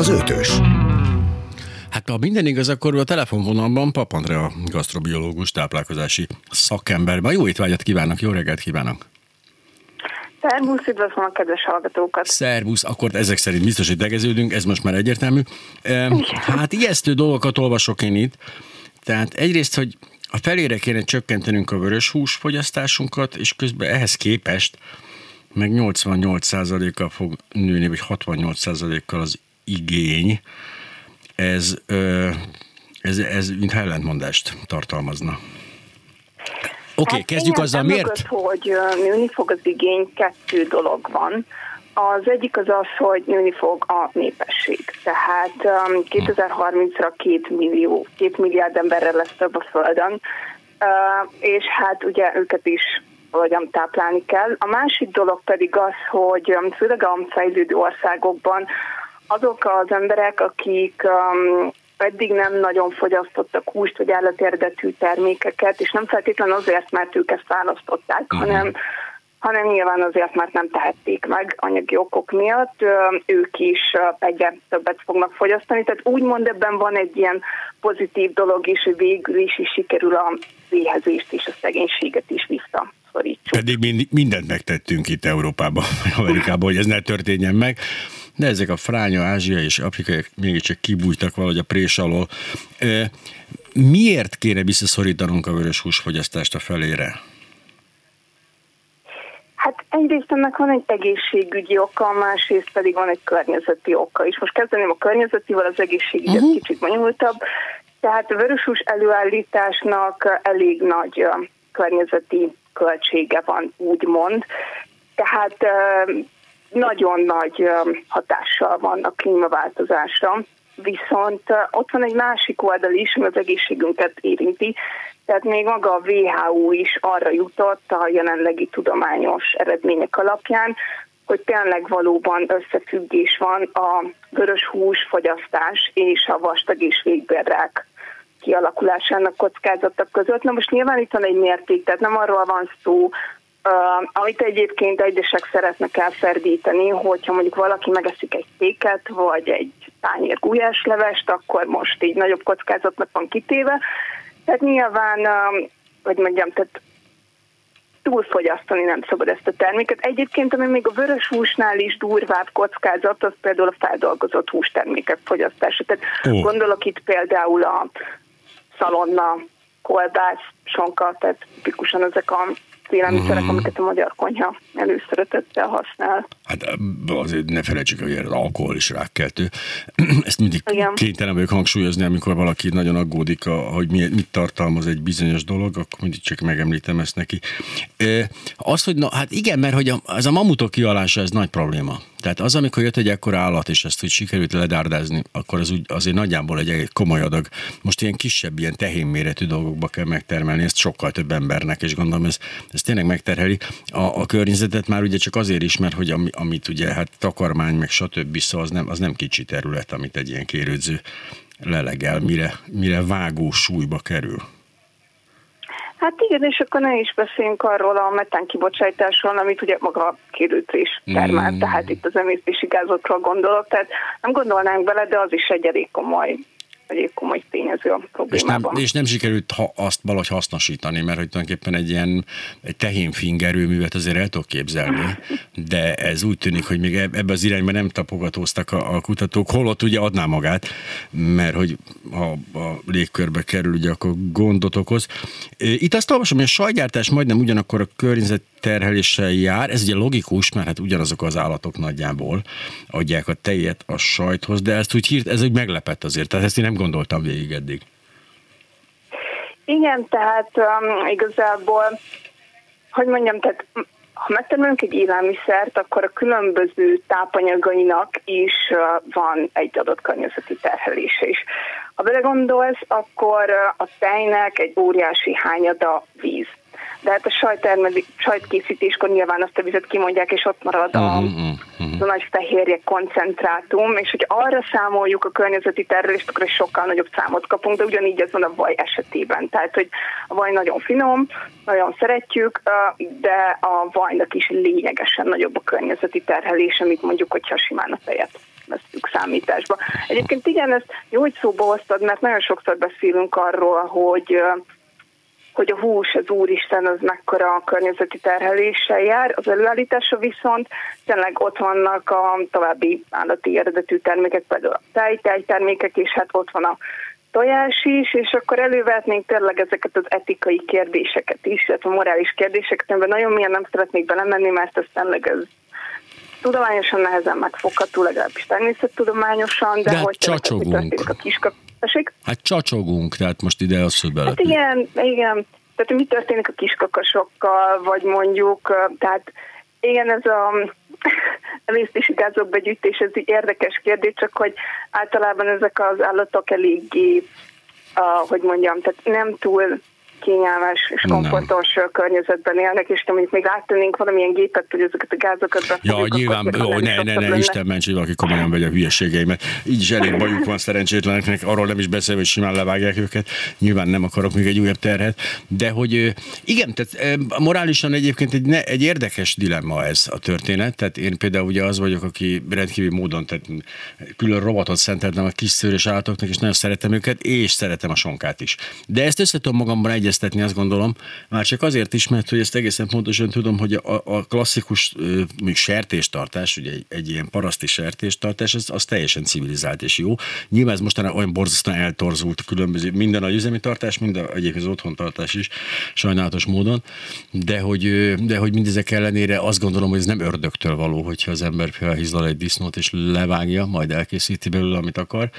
az ötös. Hát ha minden igaz, akkor a telefonvonalban Pap Andrea gasztrobiológus, táplálkozási szakember. Jó étvágyat kívánok, jó reggelt kívánok! Szervusz, üdvözlöm a kedves hallgatókat! Szervusz, akkor ezek szerint biztos, hogy tegeződünk, ez most már egyértelmű. Hát ijesztő dolgokat olvasok én itt. Tehát egyrészt, hogy a felére kéne csökkentenünk a vörös húsfogyasztásunkat, és közben ehhez képest meg 88%-kal fog nőni, vagy 68%-kal az igény. Ez, ez, ez mint ellentmondást tartalmazna. Oké, okay, hát kezdjük azzal, miért? Mögött, hogy nőni fog az igény, kettő dolog van. Az egyik az az, hogy nőni fog a népesség. Tehát 2030-ra két millió, két milliárd emberre lesz több a Földön, és hát ugye őket is hogyan táplálni kell. A másik dolog pedig az, hogy főleg a fejlődő országokban azok az emberek, akik um, eddig nem nagyon fogyasztottak húst vagy állatérdetű termékeket, és nem feltétlenül azért, mert ők ezt választották, uh-huh. hanem hanem nyilván azért, mert nem tehették meg anyagi okok miatt, ők is egyre többet fognak fogyasztani. Tehát úgymond ebben van egy ilyen pozitív dolog is, hogy végül is, is sikerül a éhezést és a szegénységet is visszaszorítsuk. Pedig mindent megtettünk itt Európában, Amerikában, hogy ez ne történjen meg de ezek a fránya, ázsia és afrikaiak mégiscsak kibújtak valahogy a prés alól. Miért kéne visszaszorítanunk a vörös húsfogyasztást a felére? Hát egyrészt ennek van egy egészségügyi oka, másrészt pedig van egy környezeti oka is. Most kezdeném a környezetivel, az egészségügyi uh-huh. kicsit bonyolultabb. Tehát a vöröshús előállításnak elég nagy környezeti költsége van, úgymond. Tehát nagyon nagy hatással van a klímaváltozásra, viszont ott van egy másik oldal is, ami az egészségünket érinti, tehát még maga a WHO is arra jutott a jelenlegi tudományos eredmények alapján, hogy tényleg valóban összefüggés van a vörös hús fogyasztás és a vastag és végbérrák kialakulásának kockázatok között. Na most nyilván itt van egy mérték, tehát nem arról van szó, Uh, amit egyébként egyesek szeretnek elferdíteni, hogyha mondjuk valaki megeszik egy széket, vagy egy tányér gulyáslevest, akkor most így nagyobb kockázatnak van kitéve. Tehát nyilván, uh, vagy mondjam, tehát túlfogyasztani nem szabad ezt a terméket. Egyébként, ami még a vörös húsnál is durvább kockázat, az például a feldolgozott hústermékek fogyasztása. Tehát oh. gondolok itt például a szalonna, kolbász, sonka, tehát tipikusan ezek a élelmiszerek, mm. amiket a magyar konyha előszeretettel használ. Hát azért ne felejtsük, hogy az alkohol is rákkeltő. Ezt mindig Igen. kénytelen vagyok hangsúlyozni, amikor valaki nagyon aggódik, hogy mit tartalmaz egy bizonyos dolog, akkor mindig csak megemlítem ezt neki. Az, hogy na, hát igen, mert hogy ez a mamutok kialása, ez nagy probléma. Tehát az, amikor jött egy ekkora állat, és ezt úgy sikerült ledárdázni, akkor az úgy azért nagyjából egy komoly adag. Most ilyen kisebb, ilyen tehén méretű dolgokba kell megtermelni, ezt sokkal több embernek, és gondolom ez, ez tényleg megterheli a, a környezetet már ugye csak azért is, mert hogy ami, amit ugye hát takarmány, meg stb. Szóval az nem, az nem kicsi terület, amit egy ilyen kérődző lelegel, mire, mire vágó súlyba kerül. Hát igen, és akkor ne is beszéljünk arról a metán kibocsátásról, amit ugye maga a kérődzés termel, mm. tehát itt az emésztési gázokról gondolok, tehát nem gondolnánk bele, de az is egy elég komoly egy komoly tényező a problémában. És nem, és nem sikerült ha, azt valahogy hasznosítani, mert hogy tulajdonképpen egy ilyen egy tehénfing erőművet azért el tudok képzelni, de ez úgy tűnik, hogy még ebbe az irányba nem tapogatóztak a, a kutatók, holott ugye adná magát, mert hogy ha a légkörbe kerül, ugye akkor gondot okoz. Itt azt olvasom, hogy a sajgyártás majdnem ugyanakkor a környezet terheléssel jár, ez ugye logikus, mert hát ugyanazok az állatok nagyjából adják a tejet a sajthoz, de ezt úgy hírt, ez egy meglepett azért, tehát ezt én nem gondoltam végig eddig. Igen, tehát um, igazából, hogy mondjam, tehát ha megtermelünk egy élelmiszert, akkor a különböző tápanyagainak is uh, van egy adott környezeti terhelése is. Ha belegondolsz, akkor uh, a tejnek egy óriási hányada víz de hát a sajt sajtkészítéskor nyilván azt a vizet kimondják, és ott marad a, uh-huh. a nagy fehérje koncentrátum, és hogy arra számoljuk a környezeti terülést, akkor egy sokkal nagyobb számot kapunk, de ugyanígy ez van a vaj esetében. Tehát, hogy a vaj nagyon finom, nagyon szeretjük, de a vajnak is lényegesen nagyobb a környezeti terhelés, amit mondjuk, hogyha simán a tejet vesztük számításba. Egyébként igen, ezt jó, hogy szóba hoztad, mert nagyon sokszor beszélünk arról, hogy hogy a hús, az úristen, az mekkora a környezeti terheléssel jár, az előállítása viszont tényleg ott vannak a további állati eredetű termékek, például a tej, termékek, és hát ott van a tojás is, és akkor elővetnénk tényleg ezeket az etikai kérdéseket is, illetve a morális kérdéseket, amiben nagyon milyen nem szeretnék belemenni, mert ez tényleg ez tudományosan nehezen megfogható, legalábbis természettudományosan, de, de hogy csacsogunk. a kiskap... Hát csacsogunk, tehát most ide az, hogy bele. Hát igen, igen. Tehát mi történik a kiskakasokkal, vagy mondjuk, tehát igen, ez a emésztési gázok begyűjtés, ez egy érdekes kérdés, csak hogy általában ezek az állatok eléggé, uh, hogy mondjam, tehát nem túl kényelmes és komfortos nem. környezetben élnek, és mondjuk még áttennénk valamilyen gépet, hogy ezeket a gázokat befogjuk. Ja, nyilván, ó, ne, ne, ne, ne, Isten ments, hogy valaki komolyan vegye a hülyeségeimet. Így is elég bajuk van szerencsétleneknek, arról nem is beszél, hogy simán levágják őket. Nyilván nem akarok még egy újabb terhet, de hogy igen, tehát morálisan egyébként egy, ne, egy érdekes dilemma ez a történet. Tehát én például ugye az vagyok, aki rendkívül módon, tehát külön robotot szenteltem a kis szőrös állatoknak, és nagyon szeretem őket, és szeretem a sonkát is. De ezt össze tudom magamban egy egyeztetni, azt gondolom. Már csak azért is, mert hogy ezt egészen pontosan tudom, hogy a, a klasszikus még sertéstartás, ugye egy, egy ilyen paraszti sertéstartás, az, az teljesen civilizált és jó. Nyilván ez mostanában olyan borzasztóan eltorzult különböző, minden a üzemi tartás, mind a, egyébként az otthontartás is, sajnálatos módon, de hogy, de hogy mindezek ellenére azt gondolom, hogy ez nem ördögtől való, hogyha az ember felhízlal egy disznót és levágja, majd elkészíti belőle, amit akar.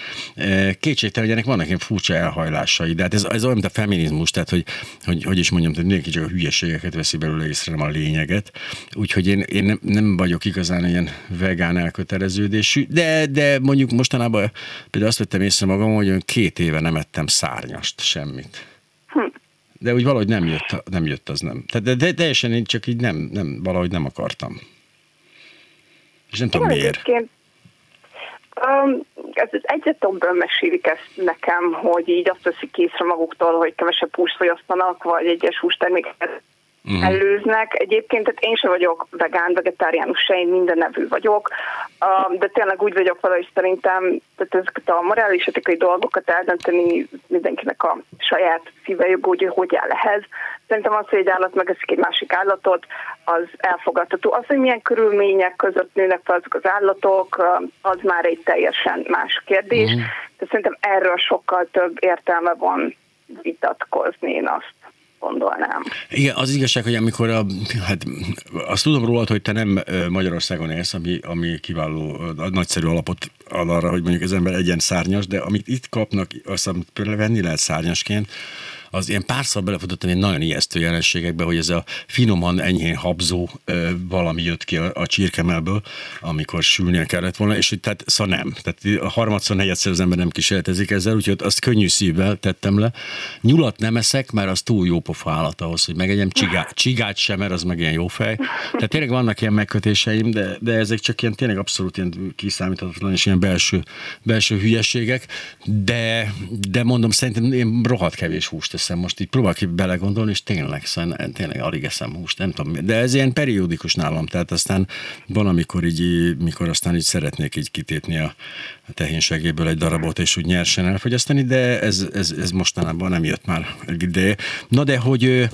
Kétségtelen, hogy ennek vannak ilyen furcsa elhajlásai, de hát ez, ez olyan, mint a feminizmus, tehát hogy hogy, hogy, hogy is mondjam, hogy mindenki csak a hülyeségeket veszi belőle észre, nem a lényeget. Úgyhogy én, én nem, nem vagyok igazán ilyen vegán elköteleződésű, de, de mondjuk mostanában például azt vettem észre magam, hogy két éve nem ettem szárnyast, semmit. Hm. De úgy valahogy nem jött, nem jött az nem. Tehát de, de teljesen én csak így nem, nem, valahogy nem akartam. És nem tudom miért. Egyébként Um, ez az egyetemben mesélik ezt nekem, hogy így azt veszik észre maguktól, hogy kevesebb húst fogyasztanak, vagy egyes hústermékeket uh-huh. előznek. Egyébként tehát én sem vagyok vegán, vegetáriánus se, én minden nevű vagyok, de tényleg úgy vagyok vele, hogy szerintem tehát ezeket a morális etikai dolgokat eldönteni mindenkinek a saját szíve jogó, hogy hogy áll ehhez. Szerintem az, hogy egy állat megeszik egy másik állatot, az elfogadható. Az, hogy milyen körülmények között nőnek fel azok az állatok, az már egy teljesen más kérdés. Uh-huh. De szerintem erről sokkal több értelme van vitatkozni, én azt gondolnám. Igen, az igazság, hogy amikor a, hát azt tudom rólad, hogy te nem Magyarországon élsz, ami, ami kiváló, nagyszerű alapot ad arra, hogy mondjuk az ember egyen szárnyas, de amit itt kapnak, azt például venni lehet szárnyasként, az ilyen párszor belefutottam egy nagyon ijesztő jelenségekbe, hogy ez a finoman enyhén habzó ö, valami jött ki a, a csirkemelből, amikor sülnie kellett volna, és tehát szóval nem. Tehát a harmadszor, negyedszer az ember nem kísérletezik ezzel, úgyhogy azt könnyű szívvel tettem le. Nyulat nem eszek, mert az túl jó pofa állat ahhoz, hogy megegyem csigát, csigát sem, mert az meg ilyen jó fej. Tehát tényleg vannak ilyen megkötéseim, de, de ezek csak ilyen tényleg abszolút ilyen kiszámíthatatlan és ilyen belső, belső hülyeségek, de, de mondom, szerintem én rohadt kevés húst eszem. Most így próbálok belegondolni, és tényleg, szóval tényleg alig eszem húst, nem tudom. De ez ilyen periódikus nálam, tehát aztán van, amikor így, mikor aztán így szeretnék így kitépni a, tehénségéből egy darabot, és úgy nyersen elfogyasztani, de ez, ez, ez mostanában nem jött már egy ideje. Na de, hogy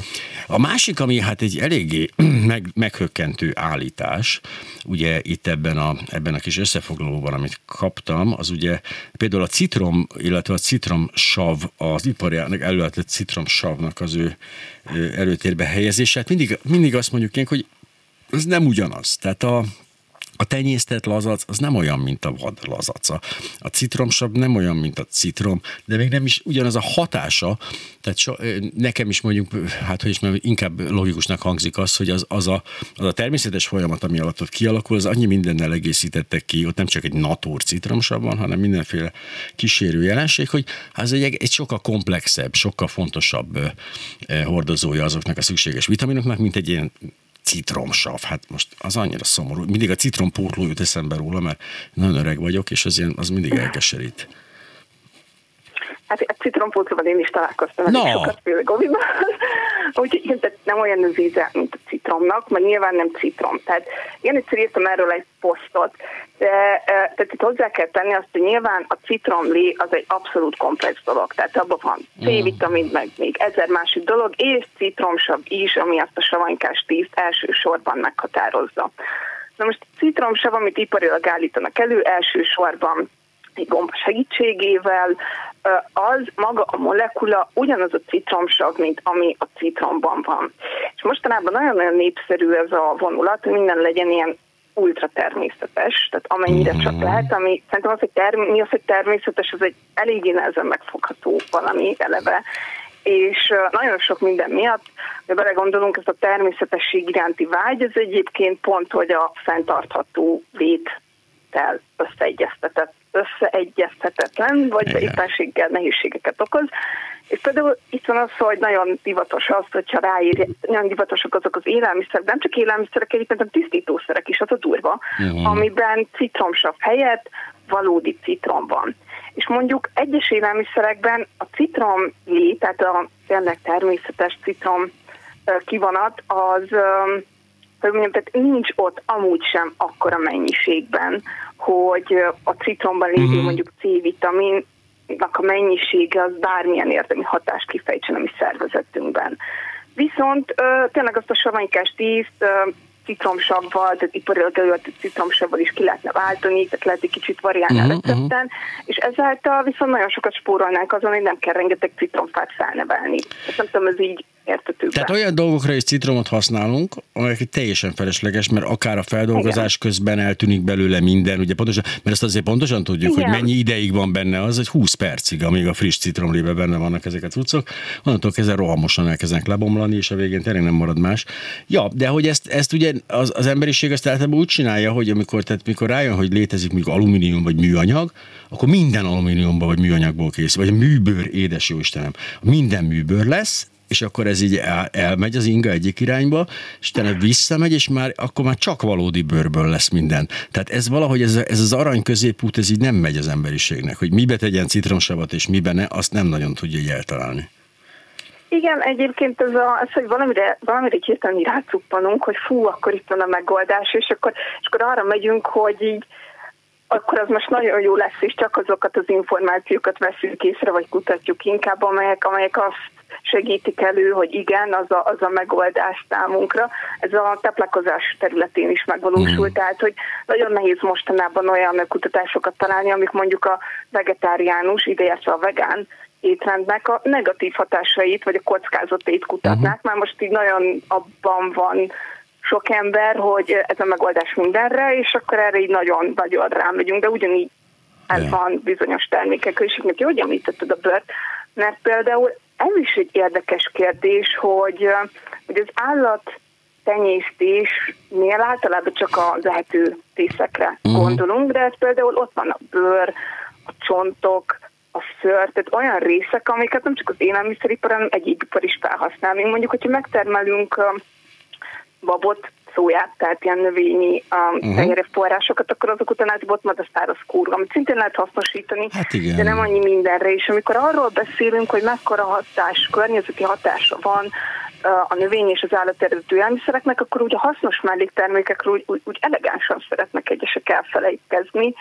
a másik, ami hát egy eléggé meg, meghökkentő állítás, ugye itt ebben a, ebben a kis összefoglalóban, amit kaptam, az ugye például a citrom, illetve a citromsav, az ipariának előállított citromsavnak az ő előtérbe helyezése. Hát mindig, mindig azt mondjuk én, hogy ez nem ugyanaz. Tehát a, a tenyésztett lazac az nem olyan, mint a vad lazac. A citromsav nem olyan, mint a citrom, de még nem is ugyanaz a hatása. Tehát so, nekem is mondjuk, hát hogy is mondjam, inkább logikusnak hangzik az, hogy az, az, a, az a természetes folyamat, ami alatt ott kialakul, az annyi mindennel egészítettek ki, ott nem csak egy natúr citromsav van, hanem mindenféle kísérő jelenség, hogy az egy, egy sokkal komplexebb, sokkal fontosabb hordozója azoknak a szükséges vitaminoknak, mint egy ilyen citromsav. Hát most az annyira szomorú. Mindig a citrompótló jut eszembe róla, mert nagyon öreg vagyok, és az, ilyen, az mindig elkeserít. Hát a citrompócával én is találkoztam no. sokat főleg Goviban. Úgyhogy tehát nem olyan az íze, mint a citromnak, mert nyilván nem citrom. Tehát én egyszer írtam erről egy posztot, de tehát itt hozzá kell tenni azt, hogy nyilván a citromlé az egy abszolút komplex dolog. Tehát abban van C-vitamin, meg még ezer másik dolog, és citromsav is, ami azt a savanykás tízt elsősorban meghatározza. Na most a citromsav, amit iparilag állítanak elő, elsősorban egy gomba segítségével, az maga a molekula ugyanaz a citromsav, mint ami a citromban van. És mostanában nagyon-nagyon népszerű ez a vonulat, hogy minden legyen ilyen ultra természetes, tehát amennyire mm-hmm. csak lehet, ami szerintem az, hogy term- mi az, hogy természetes, az egy eléggé nehezen megfogható valami eleve, és nagyon sok minden miatt, ha belegondolunk, ez a természetesség iránti vágy, ez egyébként pont, hogy a fenntartható léttel összeegyeztetett összeegyeztetetlen, vagy Igen. éppenséggel nehézségeket okoz. És például itt van az, hogy nagyon divatos az, hogyha ráír, nagyon divatosak azok az élelmiszerek, nem csak élelmiszerek, egyébként a tisztítószerek is, az a durva, uh-huh. amiben citromsav helyett valódi citrom van. És mondjuk egyes élelmiszerekben a citrom lé, tehát a tényleg természetes citrom kivonat, az hogy mondjam, tehát nincs ott amúgy sem akkora mennyiségben, hogy a citromban lévő uh-huh. mondjuk C-vitamin a mennyisége az bármilyen érdemi hatást kifejtsen a mi szervezetünkben. Viszont tényleg azt a savanykás tízt citromsavval, tehát iparilag előtt citromsavval is ki lehetne váltani, tehát lehet egy kicsit variálni uh-huh, a recepten, uh-huh. és ezáltal viszont nagyon sokat spórolnánk azon, hogy nem kell rengeteg citromfát felnevelni. Ezt nem tudom, ez így értetőbb. Tehát olyan dolgokra is citromot használunk, amelyek teljesen felesleges, mert akár a feldolgozás Igen. közben eltűnik belőle minden, ugye pontosan, mert ezt azért pontosan tudjuk, Igen. hogy mennyi ideig van benne az, hogy 20 percig, amíg a friss citromlébe benne vannak ezek a cuccok, onnantól kezdve rohamosan elkezdenek lebomlani, és a végén tényleg nem marad más. Ja, de hogy ezt, ezt ugye az, az emberiség azt általában úgy csinálja, hogy amikor, tehát mikor rájön, hogy létezik mondjuk alumínium vagy műanyag, akkor minden alumíniumban vagy műanyagból készül, vagy a műbőr, édes jó Istenem, minden műbőr lesz, és akkor ez így el, elmegy az inga egyik irányba, és utána visszamegy, és már akkor már csak valódi bőrből lesz minden. Tehát ez valahogy, ez, ez az arany középút, ez így nem megy az emberiségnek, hogy mibe tegyen citromsavat, és mibe ne, azt nem nagyon tudja így eltalálni. Igen, egyébként ez, a, ez hogy valamire, valamire hirtelen rácuppanunk, hogy fú, akkor itt van a megoldás, és akkor, és akkor arra megyünk, hogy így akkor az most nagyon jó lesz, és csak azokat az információkat veszünk észre, vagy kutatjuk inkább, amelyek, amelyek azt segítik elő, hogy igen, az a, az a megoldás számunkra. Ez a teplakozás területén is megvalósult, mm. tehát hogy nagyon nehéz mostanában olyan kutatásokat találni, amik mondjuk a vegetáriánus, ideértve a vegán étrendnek a negatív hatásait, vagy a kockázatait kutatnák. Uh-huh. Már most így nagyon abban van sok ember, hogy ez a megoldás mindenre, és akkor erre így nagyon-nagyon rámegyünk, de ugyanígy ez yeah. van bizonyos termékek, és neki, hogy említetted a bört, mert például ez is egy érdekes kérdés, hogy, hogy az állat tenyésztésnél általában csak a lehető részekre uh-huh. gondolunk, de ez például ott van a bőr, a csontok, a szőr, tehát olyan részek, amiket nem csak az élelmiszeripar, hanem egyéb ipar is felhasznál. Még mondjuk, hogyha megtermelünk babot, szóját, tehát ilyen növényi um, uh-huh. forrásokat, akkor azok után át ott majd a száraz kúrga, amit szintén lehet hasznosítani, hát igen. de nem annyi mindenre. És amikor arról beszélünk, hogy mekkora hatás, környezeti hatása van a növény és az állat eredetű élelmiszereknek, akkor úgy a hasznos melléktermékekről úgy, úgy, úgy elegánsan szeretnek egyesek elfelejtkezni,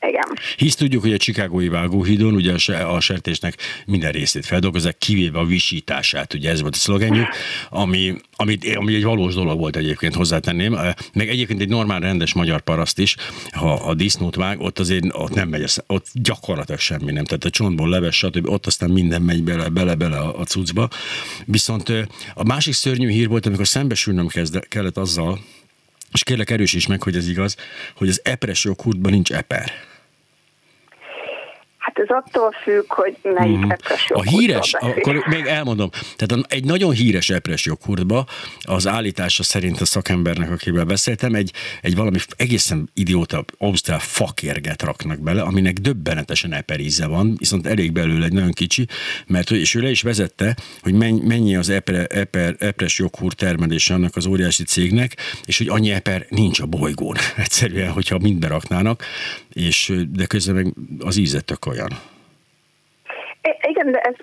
igen. Hisz tudjuk, hogy a Csikágói vágóhídon ugye a sertésnek minden részét feldolgozzák, kivéve a visítását, ugye ez volt a szlogenjük, ami, ami, ami egy valós dolog volt egyébként hozzátenném, meg egyébként egy normál rendes magyar paraszt is, ha a disznót vág, ott azért ott nem megy, ott gyakorlatilag semmi nem, tehát a csontból leves, stb. ott aztán minden megy bele, bele, bele a, a cuccba. Viszont a másik szörnyű hír volt, amikor szembesülnöm kezde, kellett azzal, és kérlek erősíts meg, hogy ez igaz, hogy az epres joghurtban nincs eper. Hát ez attól függ, hogy melyik mm. A híres, akkor még elmondom, tehát egy nagyon híres epres joghurtba az állítása szerint a szakembernek, akivel beszéltem, egy, egy valami egészen idióta ausztrál fakérget raknak bele, aminek döbbenetesen eperíze van, viszont elég belőle egy nagyon kicsi, mert és ő le is vezette, hogy mennyi az eper, eper, epres joghurt termelése annak az óriási cégnek, és hogy annyi eper nincs a bolygón. Egyszerűen, hogyha mind beraknának, és de közben meg az íze tök olyan. igen, de ez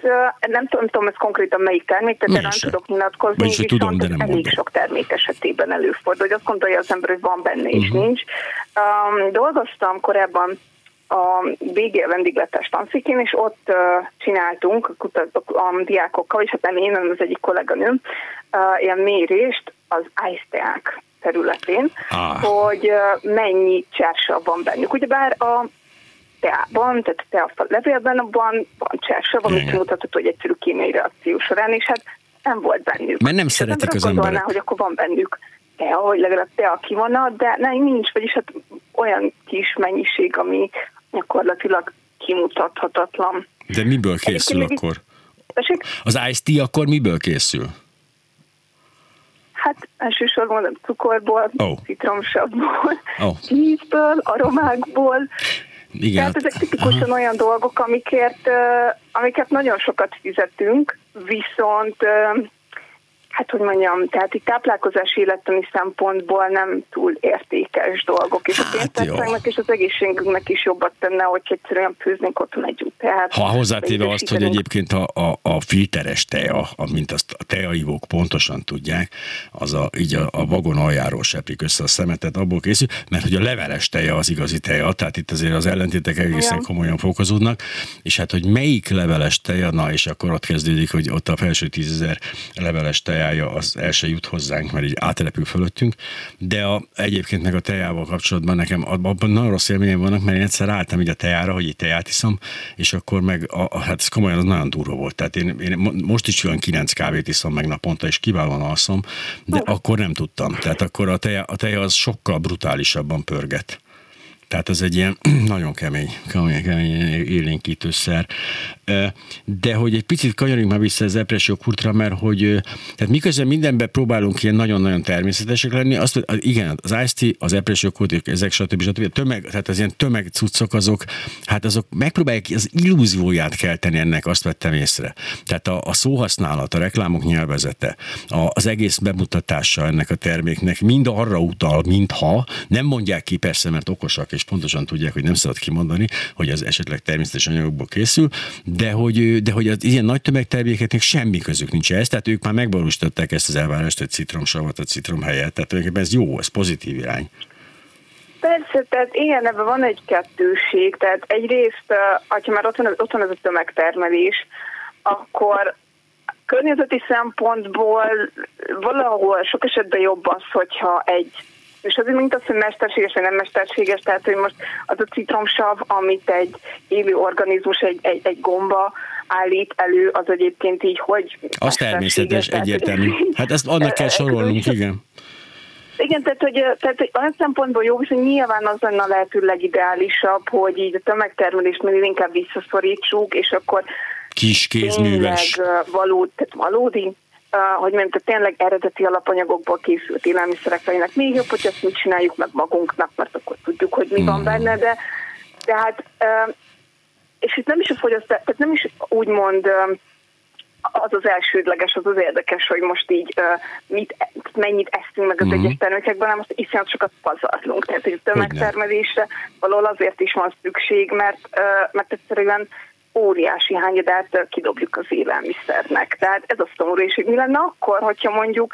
nem tudom, tudom, ez konkrétan melyik termék, tehát nem tudok nyilatkozni, Vagyis, hogy tudom, de nem elég mondom. sok termék esetében előfordul, hogy azt gondolja az ember, hogy van benne és uh-huh. nincs. Um, dolgoztam korábban a BG vendégletes tanszékén, és ott uh, csináltunk a, a diákokkal, és hát nem én, hanem az egyik kolléganőm, uh, ilyen mérést az ice területén, ah. hogy mennyi csersav van bennük. Ugyebár a teában, tehát a levélben abban van csersav, amit mutatható, hogy egyszerű kémiai reakció során, és hát nem volt bennük. Mert nem és szeretik az emberek. hogy akkor van bennük tea, hogy legalább tea kivona, de nem, nincs, vagyis hát olyan kis mennyiség, ami gyakorlatilag kimutathatatlan. De miből készül Egyébként akkor? Tessék? Az Ice Tea akkor miből készül? Hát elsősorban a cukorból, oh. citromsavból, oh. vízből, aromákból. Igen. Tehát ezek tipikusan Aha. olyan dolgok, amikért, amiket nagyon sokat fizetünk, viszont hát hogy mondjam, tehát itt táplálkozási élettani szempontból nem túl értékes dolgok, és hát a pénztárcánknak és az egészségünknek is jobbat tenne, hogy egyszerűen főznénk otthon egy teát. Ha hozzátéve azt, hogy egyébként a, a, a filteres tea, mint azt a teaivók pontosan tudják, az a, így a, a vagon aljáról seprik össze a szemetet, abból készül, mert hogy a leveles teja az igazi teja, tehát itt azért az ellentétek egészen ja. komolyan fokozódnak, és hát, hogy melyik leveles teja, na és akkor ott kezdődik, hogy ott a felső tízezer leveles teja tejája az el se jut hozzánk, mert így átelepül fölöttünk, de a, egyébként meg a tejával kapcsolatban nekem abban nagyon rossz élményem vannak, mert én egyszer álltam így a tejára, hogy így teját iszom, és akkor meg, a, a, hát ez komolyan az nagyon durva volt. Tehát én, én most is olyan kilenc kávét iszom meg naponta, és kiválóan alszom, de akkor nem tudtam. Tehát akkor a teja, a teja az sokkal brutálisabban pörget. Tehát ez egy ilyen nagyon kemény, kemény, kemény élénkítőszer. De hogy egy picit kanyarodjunk már vissza az depresszió kurtra, mert hogy tehát miközben mindenben próbálunk ilyen nagyon-nagyon természetesek lenni, azt, igen, az IST, az depresszió kurt, ezek stb. stb. Tömeg, tehát az ilyen tömegcuccok azok, hát azok megpróbálják az illúzióját kelteni ennek, azt vettem észre. Tehát a, a szóhasználat, a reklámok nyelvezete, a, az egész bemutatása ennek a terméknek mind arra utal, mintha nem mondják ki persze, mert okosak és pontosan tudják, hogy nem szabad kimondani, hogy az esetleg természetes anyagokból készül, de hogy, de hogy az ilyen nagy tömegtermékeknek semmi közük nincs ez, tehát ők már megvalósították ezt az elvárást, hogy citromsavat a citrom helyett, tehát ez jó, ez pozitív irány. Persze, tehát igen, ebben van egy kettőség, tehát egyrészt, ha már ott van, ott van ez a tömegtermelés, akkor környezeti szempontból valahol sok esetben jobb az, hogyha egy és azért mint az, hogy mesterséges vagy nem mesterséges, tehát hogy most az a citromsav, amit egy élő organizmus, egy, egy, egy gomba állít elő, az egyébként így, hogy Az természetes, egyértelmű. Hát ezt annak kell sorolnunk, igen. Igen, tehát hogy, tehát, hogy olyan szempontból jó, viszont nyilván az lenne a lehető legideálisabb, hogy így a tömegtermelést minél inkább visszaszorítsuk, és akkor kis kézműves. Valód, tehát valódi hogy mondjam, tehát tényleg eredeti alapanyagokból készült élelmiszerek lennének. Még jobb, hogy ezt mi csináljuk meg magunknak, mert akkor tudjuk, hogy mi van hmm. benne, de, de hát, és itt nem is a fogyasztás, tehát nem is úgymond az az elsődleges, az az érdekes, hogy most így mit, mennyit eszünk meg az uh-huh. egyes termékekben, hanem azt iszonyat sokat pazarlunk. Tehát, hogy a tömegtermelésre valahol azért is van szükség, mert, mert egyszerűen óriási hányadát kidobjuk az élelmiszernek. Tehát ez a szomorú, és hogy mi lenne akkor, hogyha mondjuk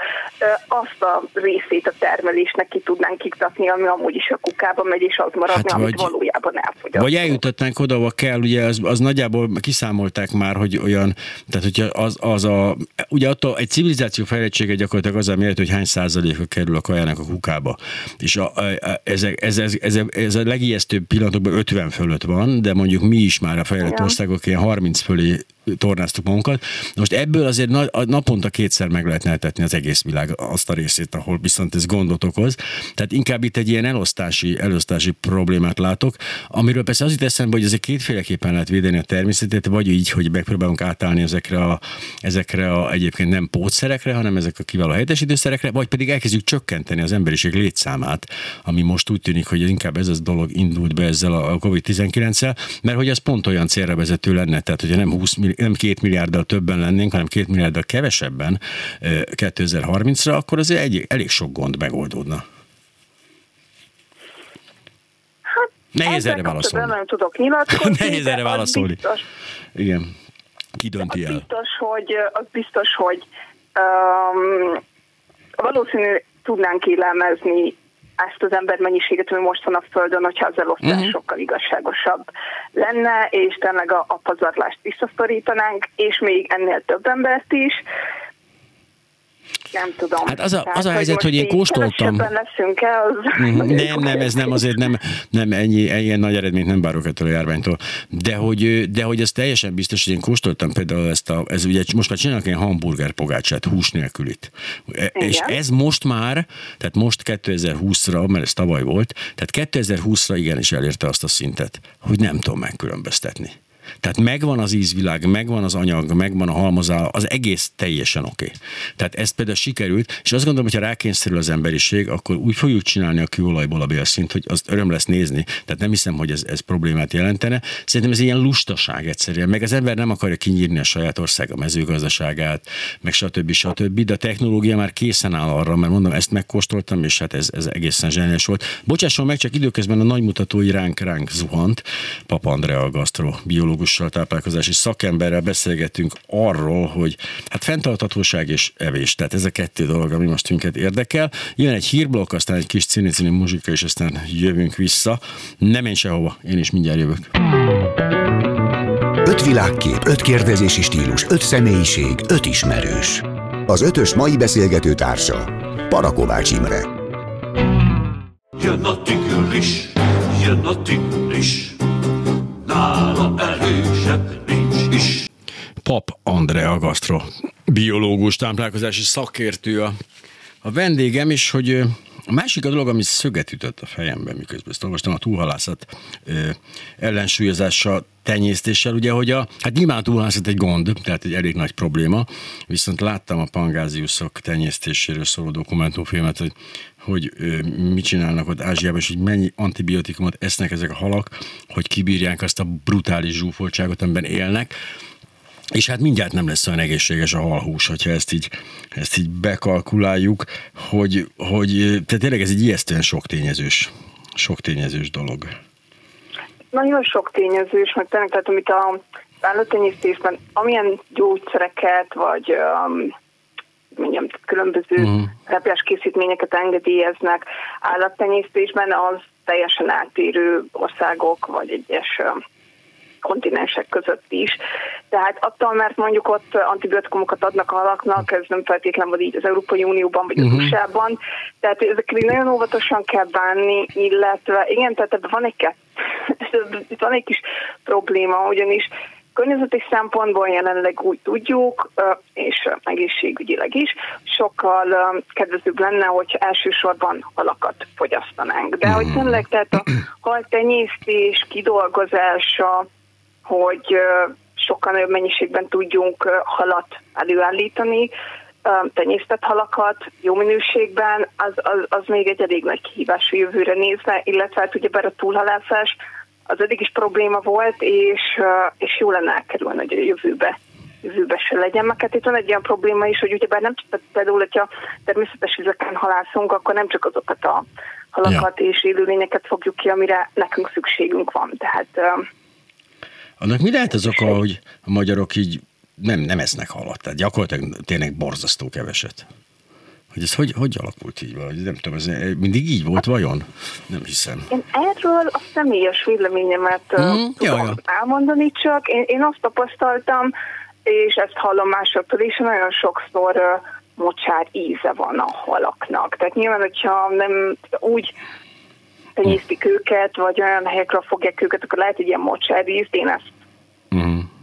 azt a részét a termelésnek ki tudnánk iktatni, ami amúgy is a kukába megy, és az maradna, hát amit vagy, valójában elfogyasztunk. Vagy eljutatnánk oda, ahol kell, ugye az, az nagyjából kiszámolták már, hogy olyan, tehát hogyha az, az a, ugye attól egy civilizáció fejlettsége gyakorlatilag az a méret, hogy hány százaléka kerül a kajának a kukába. És a, a, ez, ez, ez, ez, ez a legijesztőbb pillanatokban 50 fölött van, de mondjuk mi is már a fejlett országok országok ilyen 30 fölé tornáztuk magunkat. Most ebből azért naponta kétszer meg lehetne etetni az egész világ azt a részét, ahol viszont ez gondot okoz. Tehát inkább itt egy ilyen elosztási, elosztási problémát látok, amiről persze az itt eszembe, hogy azért kétféleképpen lehet védeni a természetet, vagy így, hogy megpróbálunk átállni ezekre a, ezekre a egyébként nem pótszerekre, hanem ezek a kiváló helyettesítőszerekre, vagy pedig elkezdjük csökkenteni az emberiség létszámát, ami most úgy tűnik, hogy inkább ez az dolog indult be ezzel a COVID-19-el, mert hogy az pont olyan célra vezető lenne, tehát hogyha nem 20 nem két milliárddal többen lennénk, hanem két milliárddal kevesebben 2030-ra, akkor azért egy, elég sok gond megoldódna. Hát, Nehéz erre válaszolni. Nem tudok nyilatkozni. Nehéz erre válaszolni. Igen. Ki dönti el? Biztos, hogy, az biztos, hogy um, valószínű tudnánk élelmezni ezt az ember mennyiséget, ami most van a Földön, hogyha az elosztás uh-huh. sokkal igazságosabb lenne, és tényleg a, a pazarlást visszaszorítanánk, és még ennél több embert is nem tudom. Hát az a, Tehát, az a helyzet, hogy, hogy én kóstoltam. leszünk el, az mhm. nem, nem, ez nem azért nem, nem ennyi, ilyen nagy eredményt nem várok ettől a járványtól. De hogy, de hogy ez teljesen biztos, hogy én kóstoltam például ezt a, ez ugye most már csinálnak ilyen hamburger pogácsát, hús nélkülit. E, Igen. És ez most már, tehát most 2020-ra, mert ez tavaly volt, tehát 2020-ra igenis elérte azt a szintet, hogy nem tudom megkülönböztetni. Tehát megvan az ízvilág, megvan az anyag, megvan a halmazá, az egész teljesen oké. Okay. Tehát ezt például sikerült, és azt gondolom, hogy ha rákényszerül az emberiség, akkor úgy fogjuk csinálni a kőolajból a bélszint, hogy az öröm lesz nézni. Tehát nem hiszem, hogy ez, ez problémát jelentene. Szerintem ez ilyen lustaság egyszerűen. Meg az ember nem akarja kinyírni a saját ország a mezőgazdaságát, meg stb. stb. De a technológia már készen áll arra, mert mondom, ezt megkóstoltam, és hát ez, ez egészen zseniális volt. Bocsásson meg, csak időközben a nagymutatói ránk ránk zuhant. Papa Andrea, a gasztrobiológus pszichológussal, táplálkozási szakemberrel beszélgetünk arról, hogy hát fenntarthatóság és evés. Tehát ez a kettő dolog, ami most minket érdekel. Jön egy hírblokk, aztán egy kis cini muzsika, és aztán jövünk vissza. Nem én sehova, én is mindjárt jövök. Öt világkép, öt kérdezési stílus, öt személyiség, öt ismerős. Az ötös mai beszélgető társa Parakovács Imre. Jön a tigris, jön a tigris, nála erősebb nincs is. Pap Andrea Gastro, biológus, táplálkozási szakértő a, a vendégem, és hogy a másik a dolog, ami szöget ütött a fejemben, miközben ezt olvastam, a túlhalászat ö, ellensúlyozása tenyésztéssel, ugye, hogy a, hát nyilván túlhalászat egy gond, tehát egy elég nagy probléma, viszont láttam a pangáziuszok tenyésztéséről szóló dokumentumfilmet, hogy hogy mit csinálnak ott Ázsiában, és hogy mennyi antibiotikumot esznek ezek a halak, hogy kibírják azt a brutális zsúfoltságot, amiben élnek. És hát mindjárt nem lesz olyan egészséges a halhús, hogyha ezt így, ezt így bekalkuláljuk, hogy, hogy tehát tényleg ez egy ijesztően sok tényezős, sok tényezős dolog. Nagyon sok tényezős, meg tényleg, tehát amit a állattenyésztésben, amilyen gyógyszereket, vagy um, mondjam, különböző uh-huh. repülés készítményeket engedélyeznek állattenyésztésben, az teljesen eltérő országok, vagy egyes kontinensek között is. Tehát attól, mert mondjuk ott antibiotikumokat adnak a halaknak, ez nem feltétlenül így az Európai Unióban vagy az uh-huh. USA-ban, tehát ezekkel nagyon óvatosan kell bánni, illetve igen, tehát ebben van egy, van egy kis probléma, ugyanis Környezeti szempontból jelenleg úgy tudjuk, és egészségügyileg is, sokkal kedvezőbb lenne, hogyha elsősorban halakat fogyasztanánk. De hogy tényleg, tehát a haltenyésztés, kidolgozása, hogy sokkal nagyobb mennyiségben tudjunk halat előállítani, tenyésztett halakat jó minőségben, az, az, az még egy elég nagy kihívás a jövőre nézve, illetve hát ugyebár a túlhalászás az eddig is probléma volt, és, és jó lenne elkerülni, hogy a jövőbe jövőbe se legyen. Meg hát itt van egy olyan probléma is, hogy ugyebár nem csak például, hogyha természetes vizeken halászunk, akkor nem csak azokat a halakat ja. és élőlényeket fogjuk ki, amire nekünk szükségünk van. Tehát annak mi lehet az oka, hogy a magyarok így nem, nem esznek halat? Tehát gyakorlatilag tényleg borzasztó keveset. Hogy ez hogy, hogy alakult így? Vagy nem tudom, ez mindig így volt vajon? Nem hiszem. Én erről a személyes véleményemet mm, tudom ja, ja. elmondani csak. Én, én azt tapasztaltam, és ezt hallom másoktól is, nagyon sokszor mocsár íze van a halaknak. Tehát nyilván, hogyha nem úgy tenyésztik őket, vagy olyan helyekről fogják őket, akkor lehet, hogy ilyen mocsár én ezt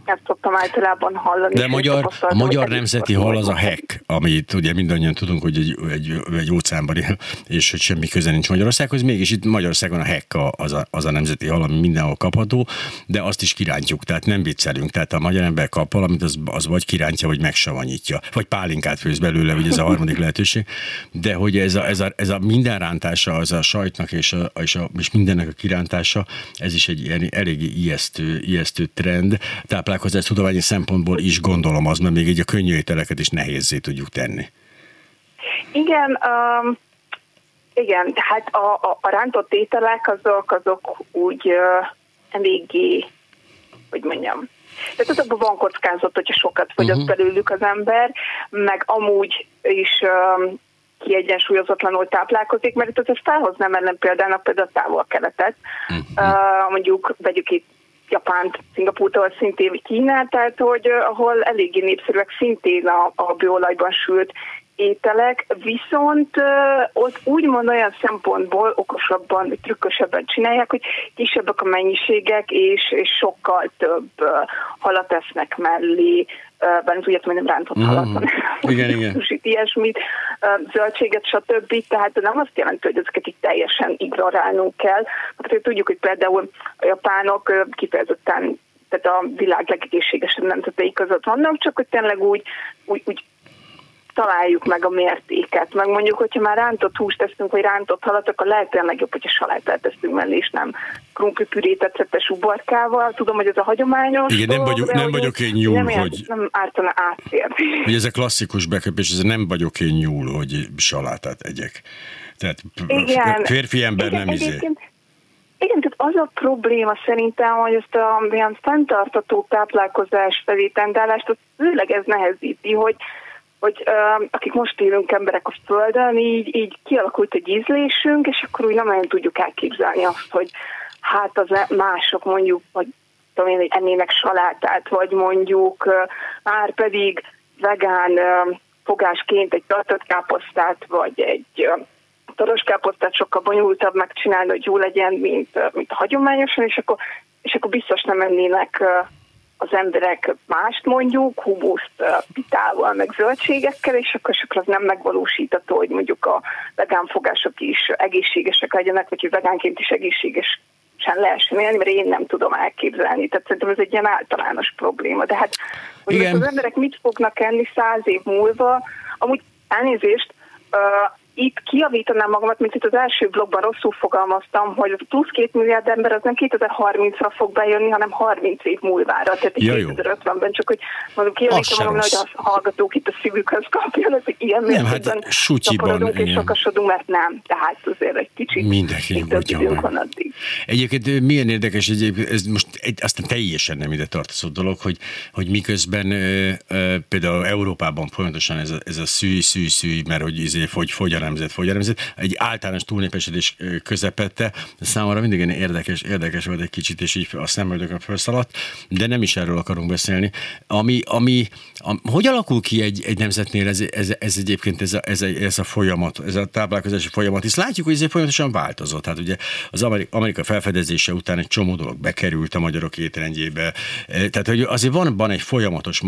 ezt szoktam általában hallani. De magyar, a magyar nemzeti hal az a hek, amit ugye mindannyian tudunk, hogy egy, egy, egy óceánban él, és hogy semmi köze nincs Magyarországhoz, mégis itt Magyarországon a hek az a, az a nemzeti hal, ami mindenhol kapható, de azt is kirántjuk, tehát nem viccelünk. Tehát a magyar ember kap valamit, az, az vagy kirántja, vagy megsavanyítja, vagy pálinkát főz belőle, ugye ez a harmadik lehetőség. De hogy ez a, ez a, ez a minden rántása, az a sajtnak és, a, és, a, és mindennek a kirántása, ez is egy ilyen eléggé ijesztő, ijesztő trend. Táplál táplálkozás tudományi szempontból is gondolom az, mert még így a könnyű ételeket is nehézé tudjuk tenni. Igen, um, igen, tehát a, a, a rántott ételek azok, azok úgy uh, eléggé hogy mondjam. Tehát azokban van kockázat, hogyha sokat fogyaszt uh-huh. belőlük az ember, meg amúgy is um, kiegyensúlyozatlanul táplálkozik, mert itt azért felhoznám ellen például például a távol-keletet. Uh-huh. Uh, mondjuk vegyük itt Japánt, Szingapúrtól szintén Kínát, tehát hogy uh, ahol eléggé népszerűek szintén a, a bőolajban sült ételek, viszont ott úgymond olyan szempontból okosabban, trükkösebben csinálják, hogy kisebbek a mennyiségek, és, és sokkal több halat esznek mellé, bár tudjátok, hogy nem rántott mm. halat, hanem igen, igen. ilyesmit, zöldséget, stb. Tehát nem azt jelenti, hogy ezeket itt teljesen ignorálnunk kell. Mert tudjuk, hogy például a japánok kifejezetten tehát a világ legegészségesebb nemzetei között vannak, csak hogy tényleg úgy, úgy, úgy találjuk meg a mértéket. Meg mondjuk, hogyha már rántott húst teszünk, vagy rántott halat, akkor lehet tényleg jobb, hogyha salátát teszünk mellé, és nem krumplipürét ecetes uborkával. Tudom, hogy ez a hagyományos. Igen, nem vagyok, nem vagyok én nyúl, nem hogy... Nem ártana átérni. Hogy ez a klasszikus beköpés, ez nem vagyok én nyúl, hogy salátát egyek. Tehát igen, férfi ember igen, nem izé. Igen, tehát az a probléma szerintem, hogy ezt a ilyen fenntartató táplálkozás felé tendálást, az főleg ez nehezíti, hogy hogy uh, akik most élünk emberek a Földön, így, így kialakult egy ízlésünk, és akkor úgy nem nagyon tudjuk elképzelni azt, hogy hát az mások mondjuk, vagy tudom én, hogy ennének salátát, vagy mondjuk uh, már pedig vegán uh, fogásként egy tartott káposztát, vagy egy uh, toros káposztát sokkal bonyolultabb megcsinálni, hogy jó legyen, mint, mint hagyományosan, és akkor, és akkor biztos nem ennének az emberek mást mondjuk, humuszt pitával, meg zöldségekkel, és akkor, akkor az nem megvalósítható, hogy mondjuk a vegánfogások is egészségesek legyenek, vagy hogy vegánként is egészséges sem lehessen élni, mert én nem tudom elképzelni. Tehát szerintem ez egy ilyen általános probléma. De hát, hogy az emberek mit fognak enni száz év múlva, amúgy elnézést, itt kiavítanám magamat, mint itt az első blogban rosszul fogalmaztam, hogy a plusz két milliárd ember az nem 2030-ra fog bejönni, hanem 30 év múlvára, tehát ja, 2050-ben, csak hogy mondom, kiavítom magam, hogy a hallgatók itt a szívükhöz kapjanak, hogy ilyen nem, hát sutyiban, és sokasodunk, mert nem, tehát azért egy kicsit Mindenki van addig. Egyébként milyen érdekes, egyébként, ez most egy, aztán teljesen nem ide tartozó dolog, hogy, hogy miközben ö, ö, például Európában folyamatosan ez a, ez a szűj, szűj, szűj, mert hogy, izé, fogy fogy a nemzet, egy általános túlnépesedés közepette, számomra mindig érdekes, érdekes volt egy kicsit, és így a szemöldökön felszaladt, de nem is erről akarunk beszélni. Ami, ami, a, hogy alakul ki egy, egy nemzetnél ez, ez, ez egyébként ez a, ez, a, ez a folyamat, ez a táplálkozási folyamat, hisz látjuk, hogy ez folyamatosan változott. Hát ugye az Amerika, Amerika felfedezése után egy csomó dolog bekerült a magyarok étrendjébe, tehát hogy azért van, van egy folyamatos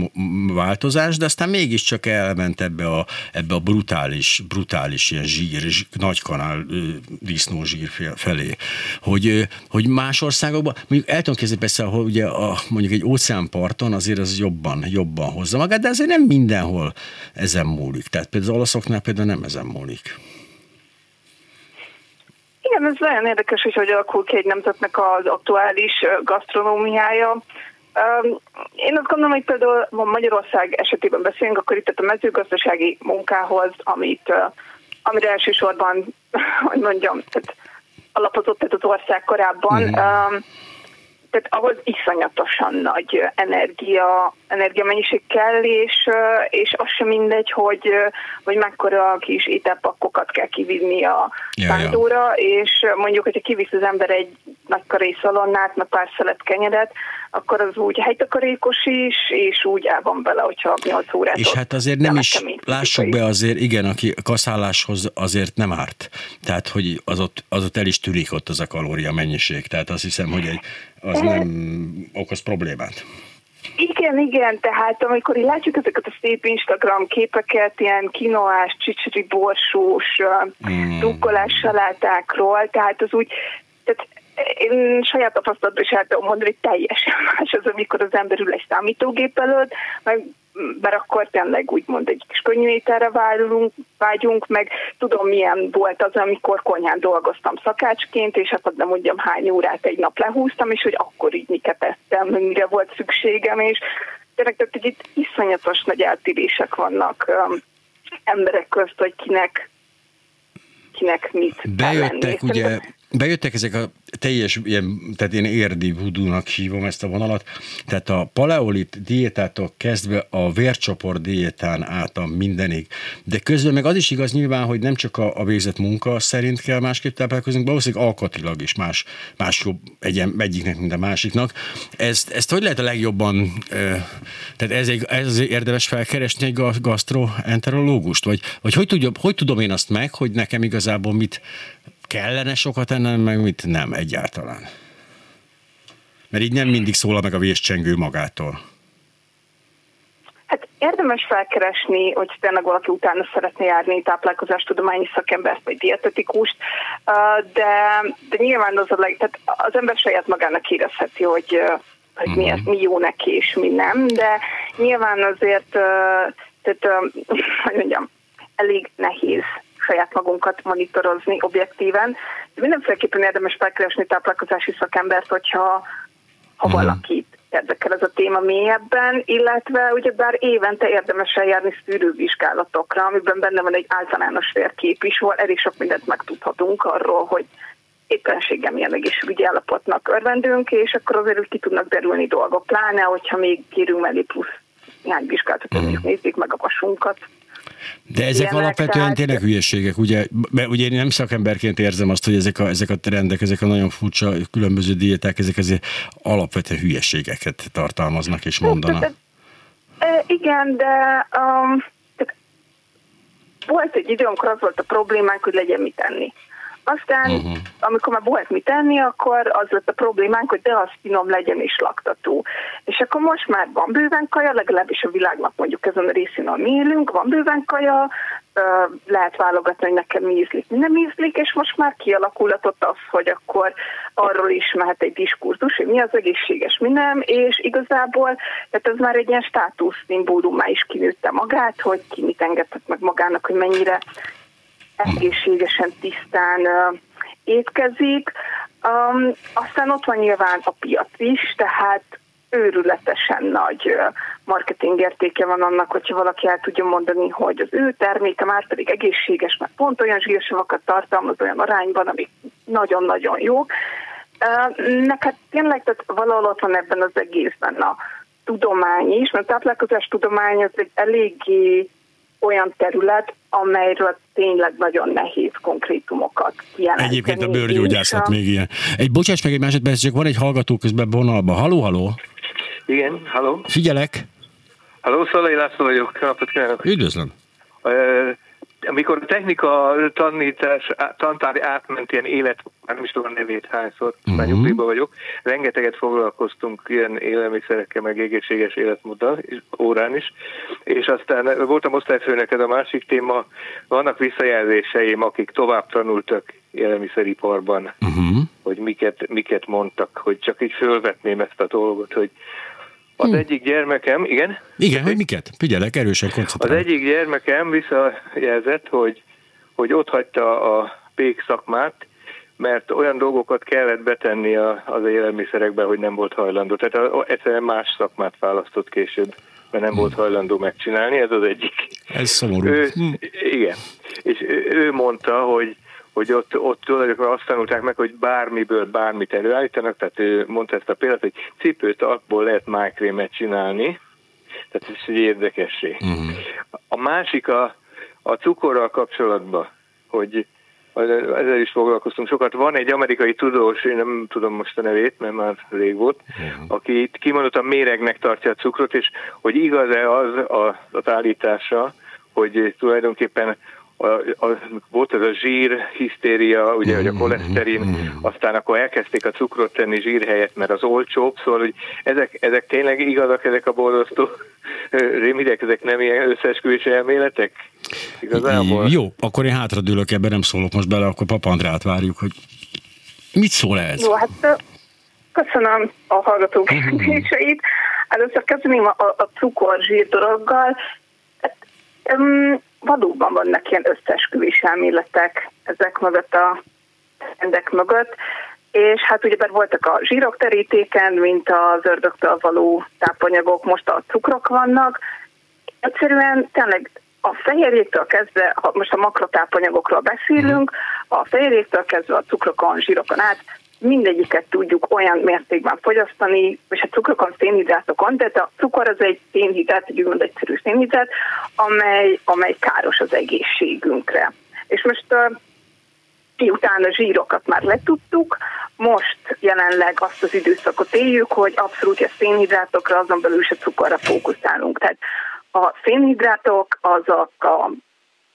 változás, de aztán mégiscsak elment ebbe a, ebbe a brutális, brutális ilyen zsír, nagy kanál disznó zsír felé. Hogy, hogy más országokban, mondjuk el tudom kezdeni persze, hogy ugye a, mondjuk egy óceánparton azért az jobban, jobban hozza magát, de azért nem mindenhol ezen múlik. Tehát például az olaszoknál például nem ezen múlik. Igen, ez nagyon érdekes, hogy hogy alakul ki egy nemzetnek az aktuális gasztronómiája. Én azt gondolom, hogy például Magyarország esetében beszélünk, akkor itt a mezőgazdasági munkához, amit amire elsősorban, hogy mondjam, tehát alapozott tehát az ország korábban, mm. um, tehát ahhoz iszonyatosan nagy energia, energiamennyiség kell, és, és az sem mindegy, hogy, hogy mekkora kis ételpakkokat kell kivinni a szándóra, ja, ja. és mondjuk, hogyha kivisz az ember egy nagy karészalonnát, meg pár szelet kenyeret, akkor az úgy helytakarékos is, és úgy el van bele, hogyha 8 órát És hát azért nem is, lássuk be azért, igen, aki kaszáláshoz azért nem árt. Tehát, hogy az ott, az ott el is tűnik ott az a kalória mennyiség. Tehát azt hiszem, hogy egy, az nem okoz problémát. Igen, igen, tehát amikor így látjuk ezeket a szép Instagram képeket, ilyen kinoás, csicseri borsós, mm. drukkolás salátákról, tehát az úgy, tehát én saját tapasztalatban is el tudom mondani, hogy teljesen más az, amikor az ember ül egy számítógép előtt, meg mert akkor tényleg úgymond egy kis könnyű ételre vágyunk, vágyunk, meg tudom milyen volt az, amikor konyhán dolgoztam szakácsként, és akkor nem mondjam hány órát egy nap lehúztam, és hogy akkor így miket ettem, mire volt szükségem, és tényleg tehát, hogy itt iszonyatos nagy eltérések vannak um, emberek közt, hogy kinek kinek mit Bejöttek ugye bejöttek ezek a teljes, ilyen, tehát én érdi vudúnak hívom ezt a vonalat, tehát a paleolit diétától kezdve a vércsoport diétán át a mindenig. De közben meg az is igaz nyilván, hogy nem csak a, a végzett munka szerint kell másképp táplálkozni, valószínűleg alkatilag is más, más jobb egy, egyiknek, mint a másiknak. Ezt, ezt hogy lehet a legjobban, tehát ez, egy, ez érdemes felkeresni egy gastroenterológust? Vagy, vagy hogy, tudja, hogy tudom én azt meg, hogy nekem igazából mit, kellene sokat ennem, meg mit nem egyáltalán. Mert így nem mindig szól meg a véscsengő magától. Hát érdemes felkeresni, hogy tényleg valaki utána szeretne járni táplálkozástudományi szakembert vagy dietetikust, de, de nyilván az, a leg, tehát az ember saját magának érezheti, hogy, hogy mi, ez, mi jó neki és mi nem, de nyilván azért, tehát, hogy mondjam, elég nehéz saját magunkat monitorozni objektíven. De mindenféleképpen érdemes felkeresni táplálkozási szakembert, hogyha ha uh-huh. valakit érdekel ez a téma mélyebben, illetve ugyebár évente érdemes eljárni szűrővizsgálatokra, amiben benne van egy általános vérkép is, ahol elég sok mindent megtudhatunk arról, hogy éppenséggel milyen egészségügyi állapotnak örvendünk, és akkor azért úgy ki tudnak derülni dolgok, pláne, hogyha még kérünk mellé plusz néhány vizsgálatot, uh-huh. nézzük meg a vasunkat. De ezek ilyenek, alapvetően tehát... tényleg hülyeségek, ugye? Mert ugye én nem szakemberként érzem azt, hogy ezek a, ezek a trendek, ezek a nagyon furcsa különböző diéták, ezek azért alapvetően hülyeségeket tartalmaznak és mondanak. Igen, de um, volt egy idő, amikor az volt a problémánk, hogy legyen mit tenni. Aztán, uh-huh. amikor már volt mit tenni, akkor az lett a problémánk, hogy de az finom legyen és laktató. És akkor most már van bőven kaja, legalábbis a világnak mondjuk ezen a részén, ahol mi élünk, van bőven kaja, lehet válogatni, hogy nekem mi ízlik, mi nem ízlik, és most már kialakulhatott az, hogy akkor arról is mehet egy diskurzus, hogy mi az egészséges, mi nem, és igazából tehát ez már egy ilyen státuszszimbólumá is kinőtte magát, hogy ki mit engedhet meg magának, hogy mennyire egészségesen, tisztán étkezik. Um, aztán ott van nyilván a piac is, tehát őrületesen nagy marketing értéke van annak, hogyha valaki el tudja mondani, hogy az ő terméke már pedig egészséges, mert pont olyan zsírsavakat tartalmaz olyan arányban, amik nagyon-nagyon. Uh, neked tényleg tehát valahol ott van ebben az egészben a tudomány is, mert a táplálkozás tudomány az egy eléggé olyan terület, amelyről tényleg nagyon nehéz konkrétumokat kijelenteni. Egyébként a bőrgyógyászat még ilyen. Egy bocsáss meg egy másodperc, csak van egy hallgató közben vonalba. Haló, haló? Igen, haló. Figyelek. Haló, Szalai László vagyok. Napot kívánok. Üdvözlöm. Uh, amikor a technika tanítás, tantár átment ilyen élet, nem is tudom a nevét hányszor, uh-huh. már nyugdíjban vagyok, rengeteget foglalkoztunk ilyen élelmiszerekkel, meg egészséges életmóddal, órán is, és aztán voltam osztályfőnök, ez a másik téma, vannak visszajelzéseim, akik tovább tanultak élelmiszeriparban, uh-huh. hogy miket, miket mondtak, hogy csak így fölvetném ezt a dolgot, hogy az hmm. egyik gyermekem, igen? Igen, hogy miket? Figyelek, erősen koncentrálok. Az egyik gyermekem visszajelzett, hogy, hogy ott hagyta a pék szakmát, mert olyan dolgokat kellett betenni az élelmiszerekbe, hogy nem volt hajlandó. Tehát egyszerűen más szakmát választott később, mert nem hmm. volt hajlandó megcsinálni, ez az egyik. Ez szomorú. Ő, hmm. Igen, és ő, ő mondta, hogy hogy ott, ott tulajdonképpen azt tanulták meg, hogy bármiből bármit előállítanak, tehát ő mondta ezt a példát, hogy cipőt abból lehet májkrémet csinálni, tehát ez egy érdekesség. Uh-huh. A másik a, a cukorral kapcsolatban, hogy ezzel is foglalkoztunk sokat. Van egy amerikai tudós, én nem tudom most a nevét, mert már rég volt, uh-huh. aki itt kimondottan méregnek tartja a cukrot, és hogy igaz-e az a, az állítása, hogy tulajdonképpen a, a, volt ez a zsír hisztéria, ugye, hogy a koleszterin, aztán akkor elkezdték a cukrot tenni zsír helyett, mert az olcsóbb, szóval, hogy ezek, ezek tényleg igazak, ezek a borzasztó rémidek, ezek nem ilyen összeesküvés elméletek? Igazából? Jó, akkor én hátradőlök, ebben nem szólok most bele, akkor Papa Andrát várjuk, hogy mit szól ez? Jó, hát köszönöm a hallgatók kérdéseit. Először kezdeném a, a cukor-zsír dologgal. Hát, um, valóban vannak ilyen összesküvés elméletek ezek mögött a rendek mögött, és hát ugye voltak a zsírok terítéken, mint az ördögtől való tápanyagok, most a cukrok vannak. Egyszerűen tényleg a fehérjéktől kezdve, ha most a makrotápanyagokról beszélünk, a fehérjéktől kezdve a cukrokon, zsírokon át, mindegyiket tudjuk olyan mértékben fogyasztani, és a cukrokon, szénhidrátokon, de a cukor az egy szénhidrát, egy úgymond egyszerű szénhidrát, amely, amely káros az egészségünkre. És most uh, miután a zsírokat már letudtuk, most jelenleg azt az időszakot éljük, hogy abszolút a szénhidrátokra, azon belül is a cukorra fókuszálunk. Tehát a szénhidrátok azok a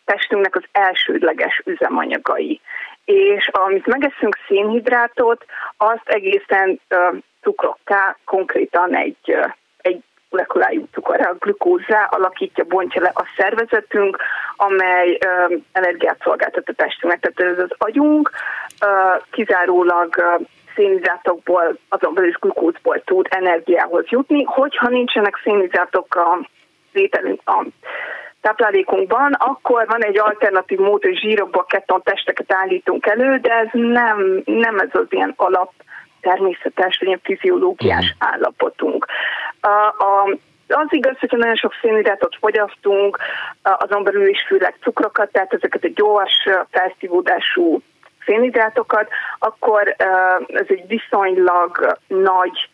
testünknek az elsődleges üzemanyagai. És amit megeszünk szénhidrátot, azt egészen uh, cukrokká, konkrétan egy, uh, egy molekulájú cukorra, glükózzá alakítja, bontja le a szervezetünk, amely uh, energiát szolgáltat a testünknek. Tehát ez az agyunk uh, kizárólag uh, szénhidrátokból, azon belül is glukózból tud energiához jutni. Hogyha nincsenek szénhidrátok a ételünk, a táplálékunkban, akkor van egy alternatív mód, hogy zsírokból keton testeket állítunk elő, de ez nem, nem ez az ilyen alap természetes, vagy ilyen fiziológiás uh-huh. állapotunk. A, a, az igaz, hogyha nagyon sok szénhidrátot fogyasztunk, azon belül is főleg cukrokat, tehát ezeket a gyors, felszívódású szénhidrátokat, akkor ez egy viszonylag nagy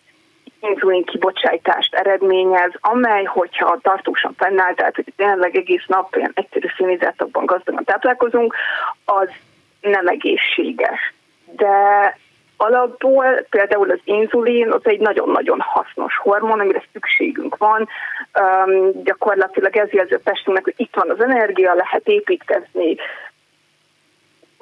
inzulin kibocsátást eredményez, amely, hogyha tartósan fennáll, tehát hogy tényleg egész nap ilyen egyszerű színizátokban gazdagon táplálkozunk, az nem egészséges. De alapból például az inzulin az egy nagyon-nagyon hasznos hormon, amire szükségünk van. Um, gyakorlatilag ez jelzi a testünknek, hogy itt van az energia, lehet építkezni,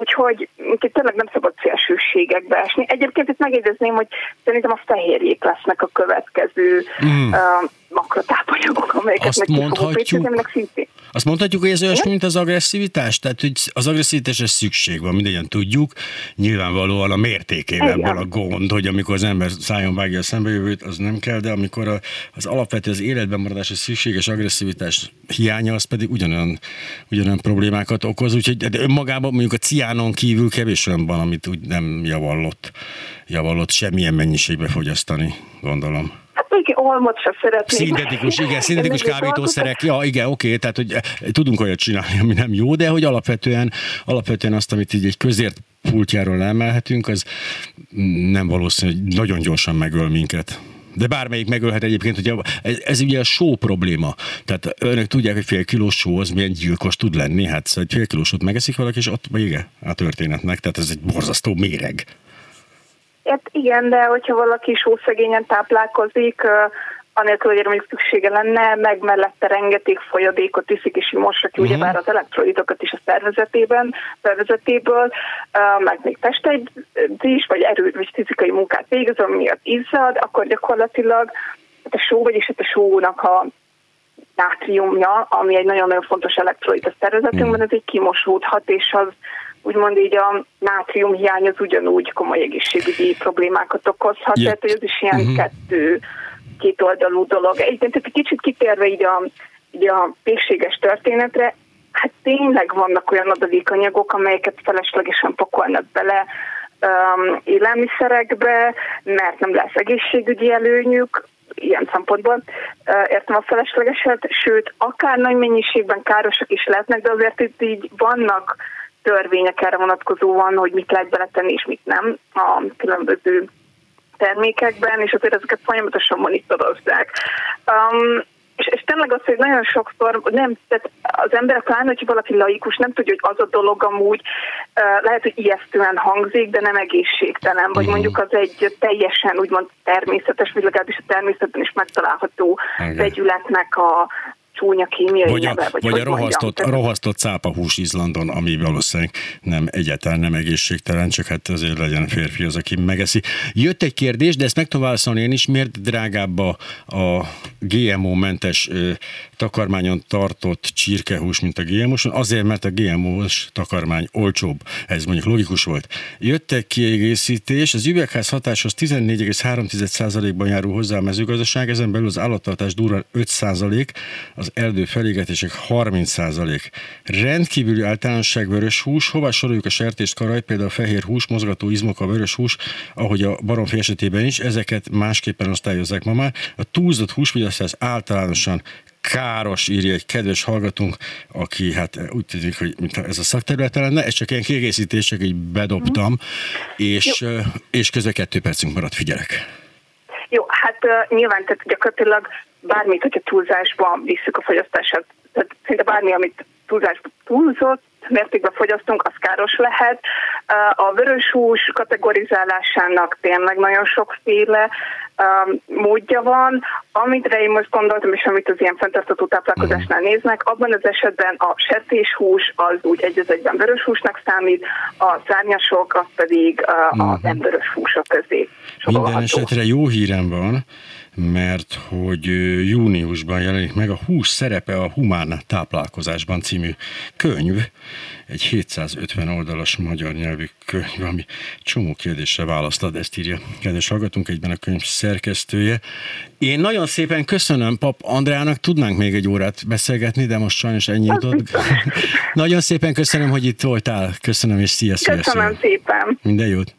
Úgyhogy tényleg nem szabad szélsőségekbe esni. Egyébként itt megjegyezném, hogy szerintem a fehérjék lesznek a következő mm. uh, makrotápanyagok, amelyeket azt meg mondhatjuk, szintén. Azt mondhatjuk, hogy ez olyasmi, mint az agresszivitás? Tehát, hogy az agresszivitásra szükség van, mindegyen tudjuk. Nyilvánvalóan a mértékével ebből a gond, hogy amikor az ember szájon vágja a szembejövőt, az nem kell, de amikor a, az alapvető az életben maradás, a szükséges agresszivitás hiánya, az pedig ugyanolyan, ugyanolyan problémákat okoz. Úgyhogy de önmagában mondjuk a ciánon kívül kevés olyan van, amit úgy nem javallott, javallott semmilyen mennyiségbe fogyasztani, gondolom. Igen, olmot sem szeretnék. Szintetikus, igen, szintetikus kábítószerek, ja, igen, oké, tehát hogy tudunk olyat csinálni, ami nem jó, de hogy alapvetően, alapvetően azt, amit így egy közért pultjáról emelhetünk, az nem valószínű, hogy nagyon gyorsan megöl minket. De bármelyik megölhet egyébként, hogy ez, ez ugye a só probléma. Tehát önök tudják, hogy fél kilós só az milyen gyilkos tud lenni. Hát szóval egy fél kilósot megeszik valaki, és ott vége a történetnek. Tehát ez egy borzasztó méreg. Hát igen, de hogyha valaki sószegényen táplálkozik, anélkül, hogy mondjuk szüksége lenne, meg mellette rengeteg folyadékot iszik és mosra ki, uh-huh. ugyebár az elektrolitokat is a szervezetében, szervezetéből, meg még testegyzés, vagy erő, vagy fizikai munkát végez, ami miatt izzad, akkor gyakorlatilag hát a só, vagyis hát a sónak a nátriumja, ami egy nagyon-nagyon fontos elektrolit a szervezetünkben, uh-huh. ez egy kimosódhat, és az úgymond így a nátrium hiány az ugyanúgy komoly egészségügyi problémákat okozhat, yeah. tehát hogy ez is ilyen uh-huh. kettő kétoldalú dolog. Egyébként egy kicsit kitérve így a, így a pékséges történetre, hát tényleg vannak olyan adalékanyagok, amelyeket feleslegesen pakolnak bele um, élelmiszerekbe, mert nem lesz egészségügyi előnyük, ilyen szempontból értem a feleslegeset, sőt, akár nagy mennyiségben károsak is lehetnek, de azért itt így vannak törvények erre vonatkozóan, hogy mit lehet beletenni és mit nem a különböző termékekben, és azért ezeket folyamatosan monitorozzák. Um, és, és tényleg az, hogy nagyon sokszor nem, tehát az emberek pláne, hogyha valaki laikus, nem tudja, hogy az a dolog amúgy uh, lehet, hogy ijesztően hangzik, de nem egészségtelen, vagy mm. mondjuk az egy teljesen úgymond természetes, vagy legalábbis a természetben is megtalálható vegyületnek a, csúnya kémiai vagy a, neve, vagy, vagy a rohasztott, a rohasztott cápahús Izlandon, ami valószínűleg nem egyáltalán nem egészségtelen, csak hát azért legyen férfi az, aki megeszi. Jött egy kérdés, de ezt meg tudom válaszolni én is, miért drágább a, a GMO-mentes ö, takarmányon tartott csirkehús, mint a GMO-son? Azért, mert a GMO-s takarmány olcsóbb. Ez mondjuk logikus volt. Jött egy kiegészítés, az üvegház hatáshoz 14,3%-ban járul hozzá a mezőgazdaság, ezen belül az állattartás durván 5%, az erdő felégetések 30%. Rendkívüli általánosság vörös hús, hová soroljuk a sertést karaj, például a fehér hús, mozgató izmok, a vörös hús, ahogy a baromfi esetében is, ezeket másképpen osztályozzák ma már. A túlzott húsfogyasztás általánosan káros, írja egy kedves hallgatunk, aki hát úgy tűnik, hogy mint ez a szakterülete lenne, ez csak ilyen kiegészítés, csak így bedobtam, és, és közben kettő percünk maradt, figyelek. Jó, hát uh, nyilván tehát gyakorlatilag bármit, hogyha túlzásban visszük a fogyasztását, tehát szinte bármi, amit túlzásban túlzott, mértékben fogyasztunk, az káros lehet. A vörös hús kategorizálásának tényleg nagyon sokféle módja van. Amit én most gondoltam, és amit az ilyen fenntartató táplálkozásnál mhm. néznek, abban az esetben a sertéshús az úgy egy az egyben vörös húsnak számít, a szárnyasok az pedig a mhm. nem vörös húsok közé. Minden esetre jó hírem van, mert hogy júniusban jelenik meg a Hús szerepe a humán táplálkozásban című könyv, egy 750 oldalas magyar nyelvű könyv, ami csomó kérdésre választad, ezt írja kedves hallgatunk, egyben a könyv szerkesztője. Én nagyon szépen köszönöm Pap Andrának, tudnánk még egy órát beszélgetni, de most sajnos ennyi jutott. nagyon szépen köszönöm, hogy itt voltál. Köszönöm, és szia, szia, Köszönöm szépen. Minden jót.